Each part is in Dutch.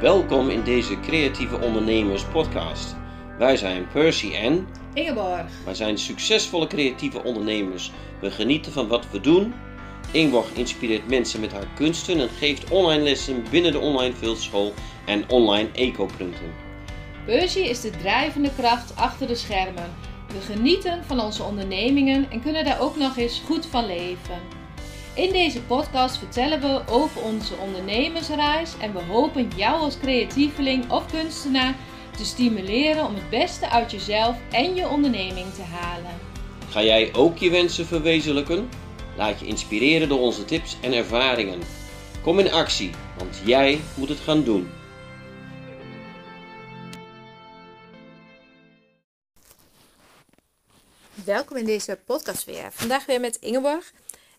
Welkom in deze Creatieve Ondernemers podcast. Wij zijn Percy en Ingeborg. wij zijn succesvolle creatieve ondernemers. We genieten van wat we doen. Ingeborg inspireert mensen met haar kunsten en geeft online lessen binnen de online fieldschool en online eco-punten. Percy is de drijvende kracht achter de schermen. We genieten van onze ondernemingen en kunnen daar ook nog eens goed van leven. In deze podcast vertellen we over onze ondernemersreis en we hopen jou als creatieveling of kunstenaar te stimuleren om het beste uit jezelf en je onderneming te halen. Ga jij ook je wensen verwezenlijken? Laat je inspireren door onze tips en ervaringen. Kom in actie, want jij moet het gaan doen. Welkom in deze podcast weer. Vandaag weer met Ingeborg.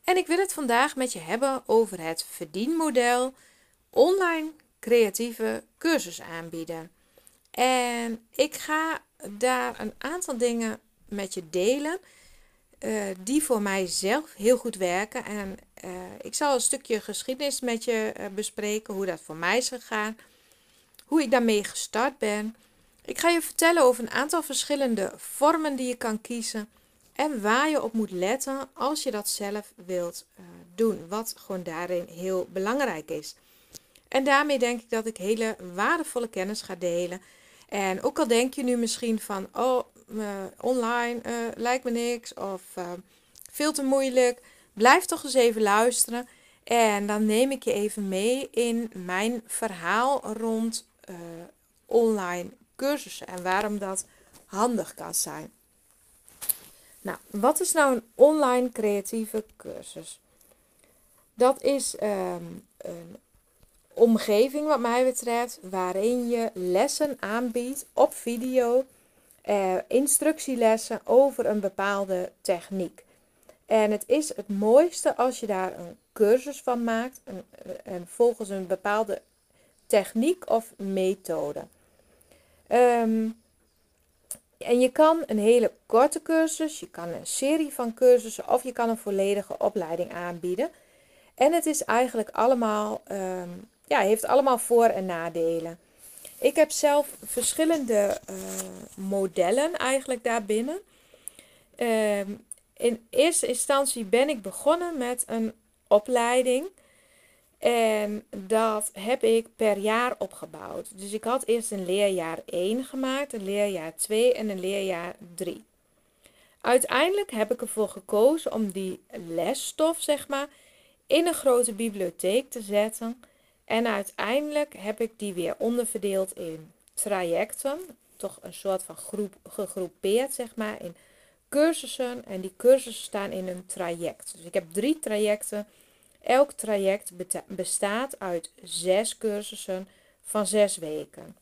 En ik wil het vandaag met je hebben over het verdienmodel online creatieve cursus aanbieden. En ik ga daar een aantal dingen met je delen uh, die voor mij zelf heel goed werken. En uh, ik zal een stukje geschiedenis met je uh, bespreken, hoe dat voor mij is gegaan, hoe ik daarmee gestart ben. Ik ga je vertellen over een aantal verschillende vormen die je kan kiezen en waar je op moet letten als je dat zelf wilt uh, doen. Wat gewoon daarin heel belangrijk is. En daarmee denk ik dat ik hele waardevolle kennis ga delen. En ook al denk je nu misschien van, oh, online uh, lijkt me niks of veel te moeilijk. Blijf toch eens even luisteren. En dan neem ik je even mee in mijn verhaal rond online cursussen en waarom dat handig kan zijn. Nou, wat is nou een online creatieve cursus? Dat is um, een omgeving, wat mij betreft, waarin je lessen aanbiedt op video, eh, instructielessen over een bepaalde techniek. En het is het mooiste als je daar een cursus van maakt en, en volgens een bepaalde techniek of methode. Um, en je kan een hele korte cursus, je kan een serie van cursussen of je kan een volledige opleiding aanbieden. En het is eigenlijk allemaal, um, ja, heeft allemaal voor- en nadelen. Ik heb zelf verschillende uh, modellen eigenlijk daarbinnen. Um, in eerste instantie ben ik begonnen met een opleiding. En dat heb ik per jaar opgebouwd. Dus ik had eerst een leerjaar 1 gemaakt, een leerjaar 2 en een leerjaar 3. Uiteindelijk heb ik ervoor gekozen om die lesstof, zeg maar, in een grote bibliotheek te zetten. En uiteindelijk heb ik die weer onderverdeeld in trajecten, toch een soort van groep gegroepeerd, zeg maar, in cursussen. En die cursussen staan in een traject. Dus ik heb drie trajecten Elk traject bestaat uit zes cursussen van zes weken.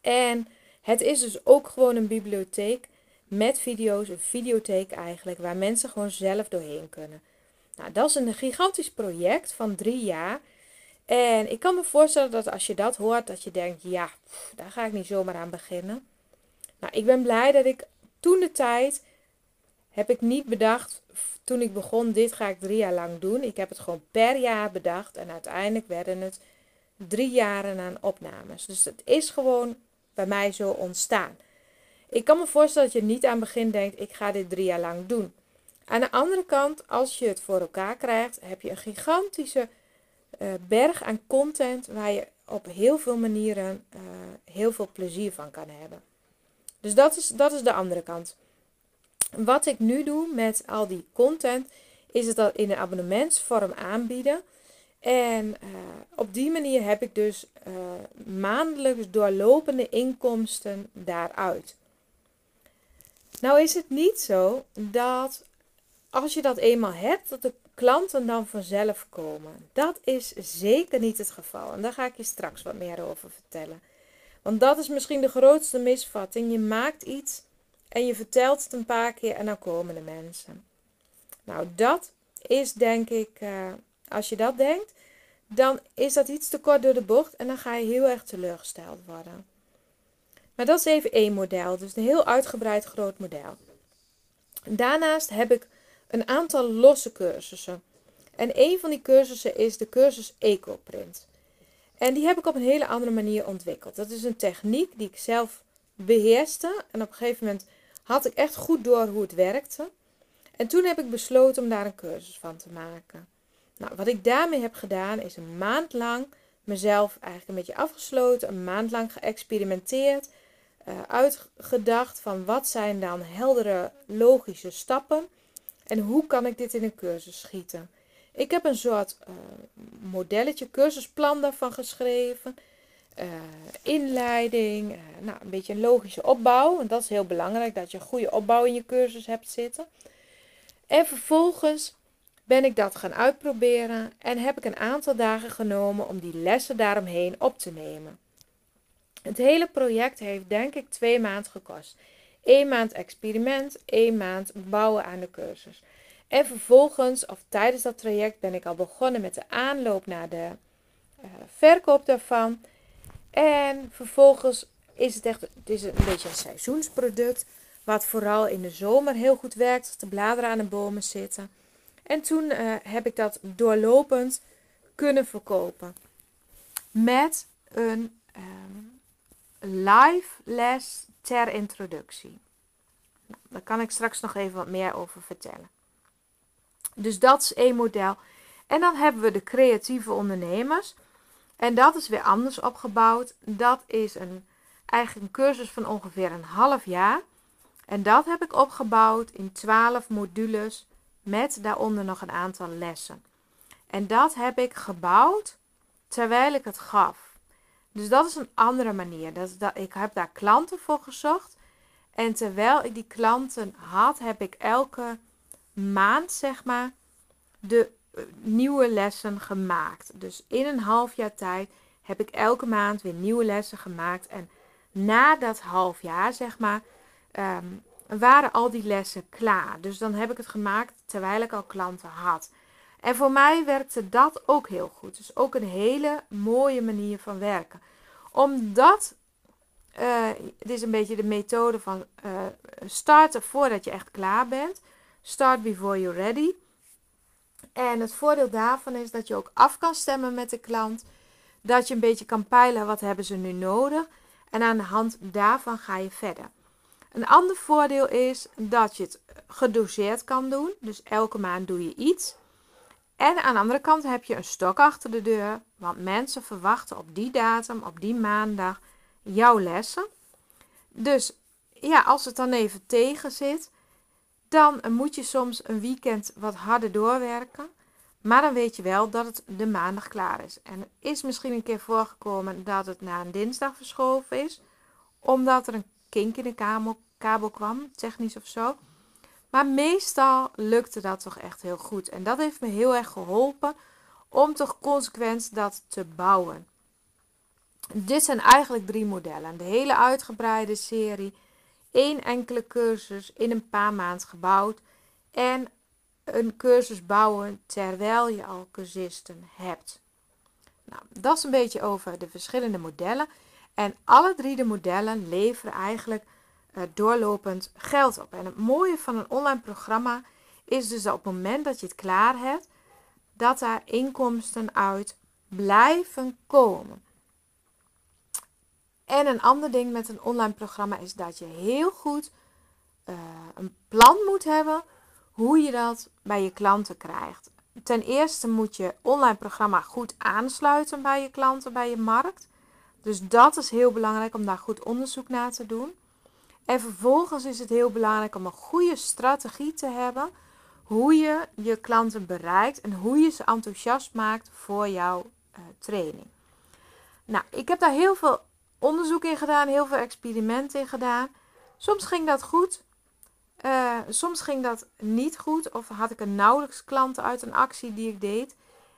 En het is dus ook gewoon een bibliotheek met video's, een videotheek eigenlijk, waar mensen gewoon zelf doorheen kunnen. Nou, dat is een gigantisch project van drie jaar. En ik kan me voorstellen dat als je dat hoort, dat je denkt, ja, daar ga ik niet zomaar aan beginnen. Nou, ik ben blij dat ik toen de tijd heb ik niet bedacht toen ik begon, dit ga ik drie jaar lang doen. Ik heb het gewoon per jaar bedacht en uiteindelijk werden het drie jaren aan opnames. Dus het is gewoon bij mij zo ontstaan. Ik kan me voorstellen dat je niet aan het begin denkt, ik ga dit drie jaar lang doen. Aan de andere kant, als je het voor elkaar krijgt, heb je een gigantische uh, berg aan content waar je op heel veel manieren uh, heel veel plezier van kan hebben. Dus dat is, dat is de andere kant. Wat ik nu doe met al die content, is het dat in een abonnementsvorm aanbieden. En uh, op die manier heb ik dus uh, maandelijks doorlopende inkomsten daaruit. Nou is het niet zo dat als je dat eenmaal hebt, dat de klanten dan vanzelf komen. Dat is zeker niet het geval. En daar ga ik je straks wat meer over vertellen. Want dat is misschien de grootste misvatting. Je maakt iets en je vertelt het een paar keer en dan komen de mensen. Nou, dat is denk ik, uh, als je dat denkt, dan is dat iets te kort door de bocht en dan ga je heel erg teleurgesteld worden. Maar dat is even één model, dus een heel uitgebreid groot model. Daarnaast heb ik een aantal losse cursussen. En een van die cursussen is de cursus EcoPrint. En die heb ik op een hele andere manier ontwikkeld. Dat is een techniek die ik zelf beheerste. En op een gegeven moment had ik echt goed door hoe het werkte. En toen heb ik besloten om daar een cursus van te maken. Nou, wat ik daarmee heb gedaan is een maand lang mezelf eigenlijk een beetje afgesloten, een maand lang geëxperimenteerd, uh, uitgedacht van wat zijn dan heldere logische stappen en hoe kan ik dit in een cursus schieten. Ik heb een soort uh, modelletje, cursusplan daarvan geschreven. Uh, inleiding, nou, een beetje een logische opbouw. En dat is heel belangrijk, dat je een goede opbouw in je cursus hebt zitten. En vervolgens ben ik dat gaan uitproberen en heb ik een aantal dagen genomen om die lessen daaromheen op te nemen. Het hele project heeft denk ik twee maanden gekost. Eén maand experiment, één maand bouwen aan de cursus. En vervolgens, of tijdens dat traject, ben ik al begonnen met de aanloop naar de uh, verkoop daarvan. En vervolgens is het echt het is een beetje een seizoensproduct. Wat vooral in de zomer heel goed werkt als de bladeren aan de bomen zitten. En toen uh, heb ik dat doorlopend kunnen verkopen. Met een um, live les ter introductie. Nou, daar kan ik straks nog even wat meer over vertellen. Dus dat is één model. En dan hebben we de creatieve ondernemers. En dat is weer anders opgebouwd. Dat is een, eigenlijk een cursus van ongeveer een half jaar. En dat heb ik opgebouwd in 12 modules met daaronder nog een aantal lessen. En dat heb ik gebouwd terwijl ik het gaf. Dus dat is een andere manier. Dat, dat, ik heb daar klanten voor gezocht. En terwijl ik die klanten had, heb ik elke maand, zeg maar, de nieuwe lessen gemaakt. Dus in een half jaar tijd heb ik elke maand weer nieuwe lessen gemaakt. En na dat half jaar, zeg maar, ehm, waren al die lessen klaar. Dus dan heb ik het gemaakt terwijl ik al klanten had. En voor mij werkte dat ook heel goed. Dus ook een hele mooie manier van werken. Omdat, uh, het is een beetje de methode van uh, starten voordat je echt klaar bent. Start before you're ready. En het voordeel daarvan is dat je ook af kan stemmen met de klant. Dat je een beetje kan peilen wat hebben ze nu nodig. En aan de hand daarvan ga je verder. Een ander voordeel is dat je het gedoseerd kan doen. Dus elke maand doe je iets. En aan de andere kant heb je een stok achter de deur. Want mensen verwachten op die datum, op die maandag, jouw lessen. Dus ja, als het dan even tegen zit, dan moet je soms een weekend wat harder doorwerken. Maar dan weet je wel dat het de maandag klaar is. En er is misschien een keer voorgekomen dat het naar een dinsdag verschoven is. Omdat er een kink in de kabel, kabel kwam, technisch of zo. Maar meestal lukte dat toch echt heel goed. En dat heeft me heel erg geholpen om toch consequent dat te bouwen. Dit zijn eigenlijk drie modellen. De hele uitgebreide serie, één enkele cursus in een paar maanden gebouwd en een cursus bouwen terwijl je al cursisten hebt. Nou, dat is een beetje over de verschillende modellen. En alle drie de modellen leveren eigenlijk uh, doorlopend geld op. En het mooie van een online programma is dus dat op het moment dat je het klaar hebt, dat daar inkomsten uit blijven komen. En een ander ding met een online programma is dat je heel goed uh, een plan moet hebben hoe je dat bij je klanten krijgt. Ten eerste moet je online programma goed aansluiten bij je klanten, bij je markt. Dus dat is heel belangrijk om daar goed onderzoek naar te doen. En vervolgens is het heel belangrijk om een goede strategie te hebben hoe je je klanten bereikt en hoe je ze enthousiast maakt voor jouw uh, training. Nou, ik heb daar heel veel onderzoek in gedaan, heel veel experimenten gedaan. Soms ging dat goed, uh, soms ging dat niet goed of had ik een nauwelijks klanten uit een actie die ik deed.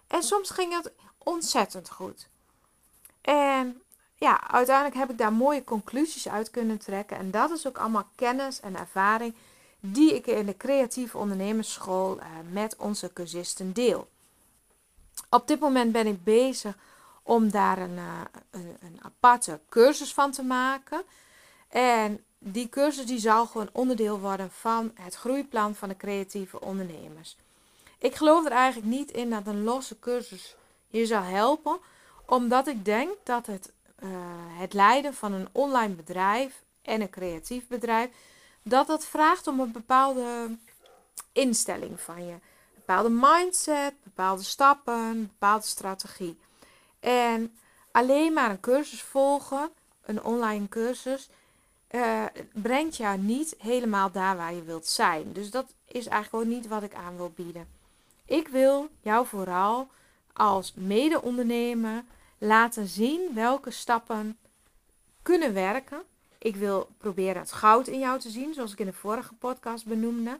En soms ging het ontzettend goed. En ja, uiteindelijk heb ik daar mooie conclusies uit kunnen trekken. En dat is ook allemaal kennis en ervaring die ik in de creatieve ondernemersschool uh, met onze cursisten deel. Op dit moment ben ik bezig om daar een, uh, een, een, aparte cursus van te maken. En die cursus die zal gewoon onderdeel worden van het groeiplan van de creatieve ondernemers. Ik geloof er eigenlijk niet in dat een losse cursus je zal helpen Omdat ik denk dat het, eh, het leiden van een online bedrijf en een creatief bedrijf, dat dat vraagt om een bepaalde instelling van je. Bepaalde mindset, bepaalde stappen, bepaalde strategie. En alleen maar een cursus volgen, een online cursus, uh, brengt jou niet helemaal daar waar je wilt zijn. Dus dat is eigenlijk ook niet wat ik aan wil bieden. Ik wil jou vooral als mede-ondernemer laten zien welke stappen kunnen werken. Ik wil proberen het goud in jou te zien, zoals ik in de vorige podcast benoemde.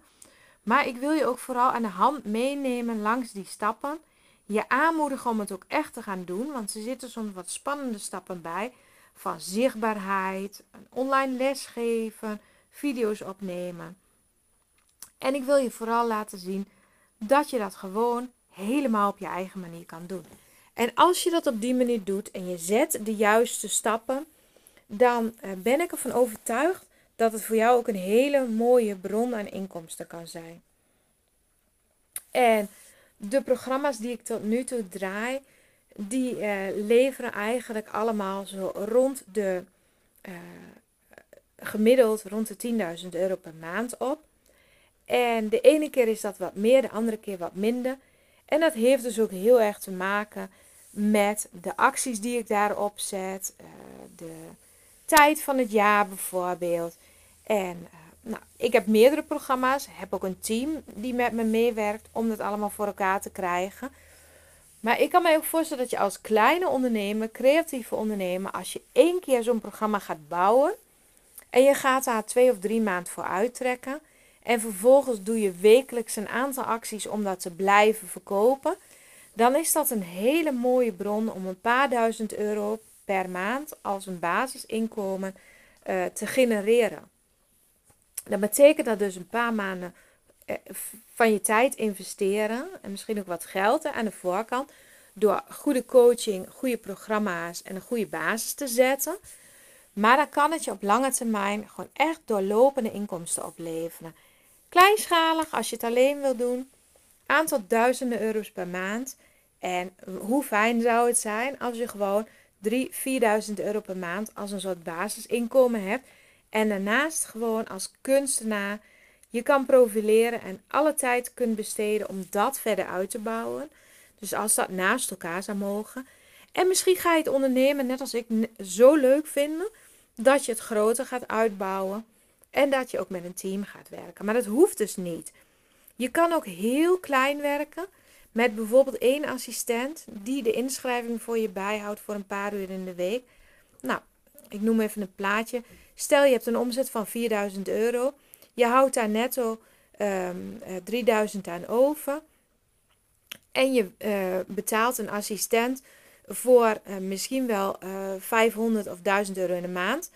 Maar ik wil je ook vooral aan de hand meenemen langs die stappen. Je aanmoedigen om het ook echt te gaan doen, want er zitten soms wat spannende stappen bij. Van zichtbaarheid, een online lesgeven, video's opnemen. En ik wil je vooral laten zien dat je dat gewoon helemaal op je eigen manier kan doen. En als je dat op die manier doet en je zet de juiste stappen, dan eh, ben ik ervan overtuigd dat het voor jou ook een hele mooie bron aan inkomsten kan zijn. En de programma's die ik tot nu toe draai, die eh, leveren eigenlijk allemaal zo rond de uh, gemiddeld rond de 10.000 euro per maand op. En de ene keer is dat wat meer, de andere keer wat minder. En dat heeft dus ook heel erg te maken met de acties die ik daarop zet, uh, de tijd van het jaar bijvoorbeeld. En nou, ik heb meerdere programma's, heb ook een team die met me meewerkt om dat allemaal voor elkaar te krijgen. Maar ik kan me ook voorstellen dat je als kleine ondernemer, creatieve ondernemer, als je één keer zo'n programma gaat bouwen en je gaat daar twee of drie maanden voor uittrekken en vervolgens doe je wekelijks een aantal acties om dat te blijven verkopen, dan is dat een hele mooie bron om een paar duizend euro per maand als een basisinkomen uh, te genereren. Dat betekent dat dus een paar maanden uh, van je tijd investeren en misschien ook wat geld aan de voorkant door goede coaching, goede programma's en een goede basis te zetten. Maar dan kan het je op lange termijn gewoon echt doorlopende inkomsten opleveren. Kleinschalig als je het alleen wil doen. Aantal duizenden euro's per maand. En hoe fijn zou het zijn als je gewoon 3.000, 4.000 euro per maand als een soort basisinkomen hebt. En daarnaast gewoon als kunstenaar je kan profileren en alle tijd kunt besteden om dat verder uit te bouwen. Dus als dat naast elkaar zou mogen. En misschien ga je het ondernemen, net als ik, zo leuk vinden dat je het groter gaat uitbouwen. En dat je ook met een team gaat werken. Maar dat hoeft dus niet. Je kan ook heel klein werken met bijvoorbeeld één assistent die de inschrijving voor je bijhoudt voor een paar uur in de week. Nou, ik noem even een plaatje. Stel je hebt een omzet van 4000 euro. Je houdt daar netto um, ehm, 3000 eh, aan over. En je uh, betaalt een assistent voor uh, misschien wel 500 of 1000 euro in de maand.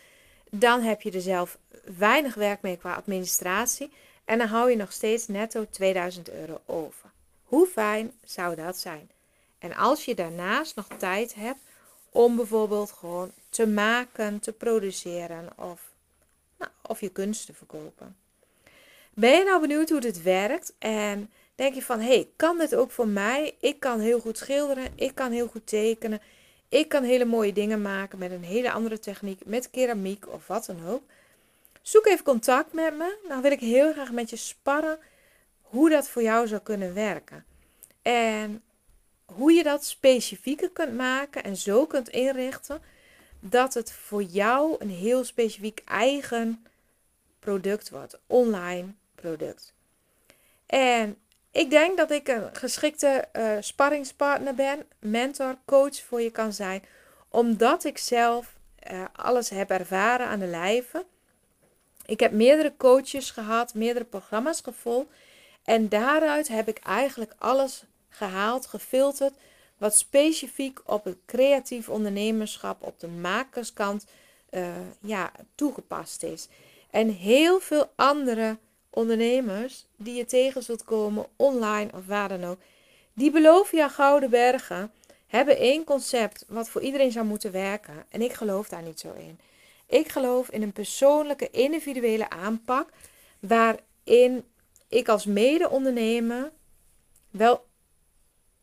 Dan heb je er zelf weinig werk mee qua administratie. En dan hou je nog steeds netto 2000 euro over. Hoe fijn zou dat zijn? En als je daarnaast nog tijd hebt om bijvoorbeeld gewoon te maken, te produceren of, nou, of je kunst te verkopen. Ben je nou benieuwd hoe dit werkt? En denk je van, hé, hey, kan dit ook voor mij? Ik kan heel goed schilderen, ik kan heel goed tekenen. Ik kan hele mooie dingen maken met een hele andere techniek, met keramiek of wat dan ook. Zoek even contact met me. Dan wil ik heel graag met je sparren hoe dat voor jou zou kunnen werken. En hoe je dat specifieker kunt maken en zo kunt inrichten dat het voor jou een heel specifiek eigen product wordt, online product. En ik denk dat ik een geschikte uh, sparringspartner ben, mentor, coach voor je kan zijn, omdat ik zelf uh, alles heb ervaren aan de lijve. Ik heb meerdere coaches gehad, meerdere programma's gevolgd. En daaruit heb ik eigenlijk alles gehaald, gefilterd, wat specifiek op het creatief ondernemerschap, op de makerskant, uh, ja, toegepast is. En heel veel andere ondernemers die je tegen zult komen, online of waar dan ook, die beloven jou gouden bergen, hebben één concept wat voor iedereen zou moeten werken. En ik geloof daar niet zo in. Ik geloof in een persoonlijke, individuele aanpak waarin ik als mede-ondernemer wel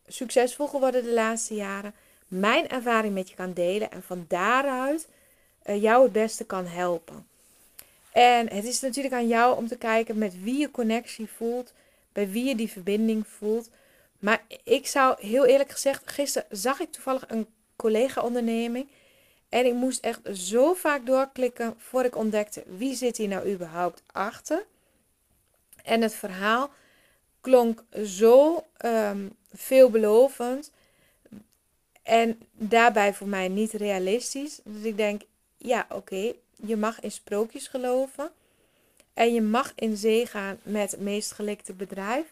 succesvol geworden de laatste jaren, mijn ervaring met je kan delen en van daaruit uh, jou het beste kan helpen. En het is natuurlijk aan jou om te kijken met wie je connectie voelt, bij wie je die verbinding voelt. Maar ik zou heel eerlijk gezegd, gisteren zag ik toevallig een collega-onderneming. En ik moest echt zo vaak doorklikken voor ik ontdekte wie zit hier nou überhaupt achter. En het verhaal klonk zo um, veelbelovend en daarbij voor mij niet realistisch. Dus ik denk, ja oké, je mag in sprookjes geloven en je mag in zee gaan met het meest gelikte bedrijf.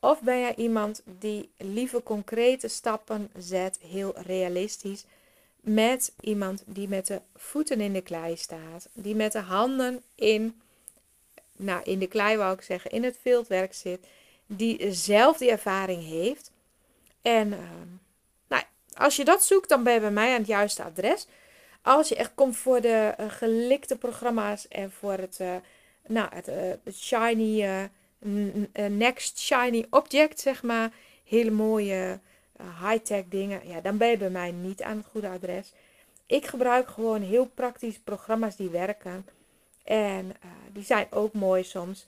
Of ben jij iemand die liever concrete stappen zet, heel realistisch, met iemand die met de voeten in de klei staat, die met de handen in, nou in de klei wou ik zeggen, in het veldwerk zit, die zelf die ervaring heeft. En ehm, nou, als je dat zoekt, dan ben je bij mij aan het juiste adres. Als je echt komt voor de uh, gelikte programma's en voor het, uh, nou, het, uh, het shiny, next shiny object, zeg maar. Hele mooie high-tech dingen. Ja, dan ben je bij mij niet aan het goede adres. Ik gebruik gewoon heel praktisch programma's die werken. En die zijn ook mooi soms.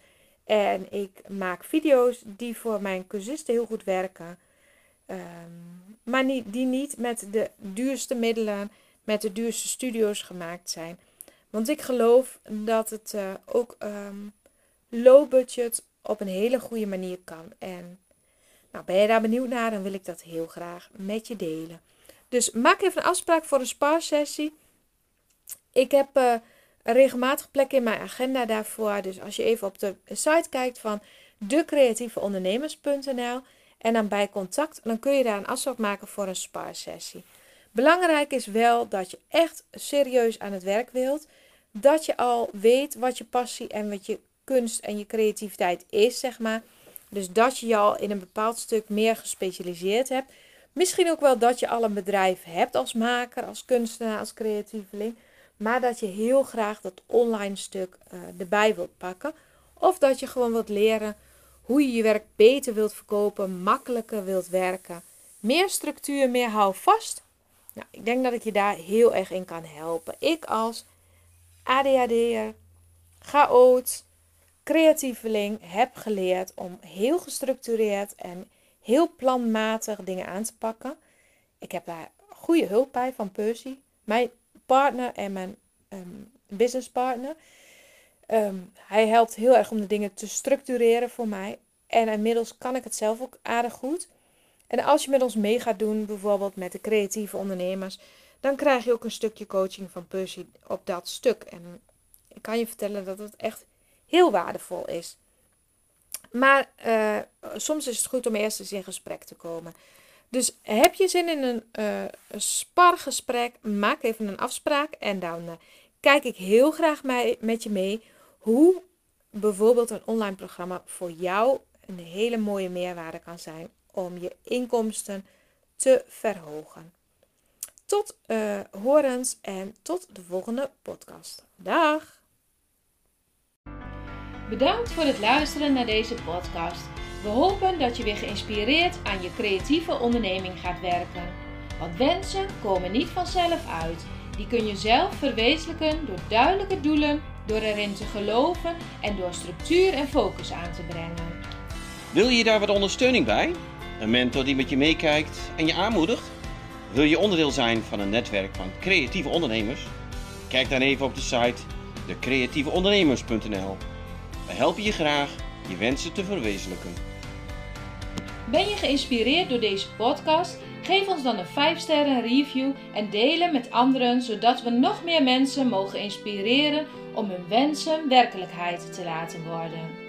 En ik maak video's die voor mijn cursisten heel goed werken. Um, maar niet, die niet met de duurste middelen, met de duurste studio's gemaakt zijn. Want ik geloof dat het uh, ook um, low budget op een hele goede manier kan. En nou, ben je daar benieuwd naar, dan wil ik dat heel graag met je delen. Dus maak even een afspraak voor een spaarsessie. Ik heb een regelmatig plek in mijn agenda daarvoor. Dus als je even op de site kijkt van decreatieveondernemers.nl en dan bij contact, dan kun je daar een afspraak maken voor een spaarsessie. Belangrijk is wel dat je echt serieus aan het werk wilt. Dat je al weet wat je passie en wat je kunst en je creativiteit is, zeg maar. Dus dat je je al in een bepaald stuk meer gespecialiseerd hebt. Misschien ook wel dat je al een bedrijf hebt als maker, als kunstenaar, als creatieveling. Maar dat je heel graag dat online stuk uh, erbij wilt pakken. Of dat je gewoon wilt leren hoe je je werk beter wilt verkopen, makkelijker wilt werken. Meer structuur, meer houvast. Nou, ik denk dat ik je daar heel erg in kan helpen. Ik als ADHD'er, chaot, creatieveling heb geleerd om heel gestructureerd en heel planmatig dingen aan te pakken. Ik heb daar goede hulp bij van Percy, mijn partner en mijn um, businesspartner. Um, hij helpt heel erg om de dingen te structureren voor mij. En inmiddels kan ik het zelf ook aardig goed. En als je met ons mee gaat doen, bijvoorbeeld met de creatieve ondernemers, dan krijg je ook een stukje coaching van Percy op dat stuk. En ik kan je vertellen dat het echt heel waardevol is. Maar uh, soms is het goed om eerst eens in gesprek te komen. Dus heb je zin in een, uh, spargesprek, maak even een afspraak en dan uh, kijk ik heel graag met je mee hoe bijvoorbeeld een online programma voor jou een hele mooie meerwaarde kan zijn om je inkomsten te verhogen. Tot uh, horens en tot de volgende podcast. Dag! Bedankt voor het luisteren naar deze podcast. We hopen dat je weer geïnspireerd aan je creatieve onderneming gaat werken. Want wensen komen niet vanzelf uit. Die kun je zelf verwezenlijken door duidelijke doelen, door erin te geloven en door structuur en focus aan te brengen. Wil je daar wat ondersteuning bij? Een mentor die met je meekijkt en je aanmoedigt? Wil je onderdeel zijn van een netwerk van creatieve ondernemers? Kijk dan even op de site decreatieveondernemers.nl. We helpen je graag je wensen te verwezenlijken. Ben je geïnspireerd door deze podcast? Geef ons dan een 5 sterren review en delen met anderen, zodat we nog meer mensen mogen inspireren om hun wensen werkelijkheid te laten worden.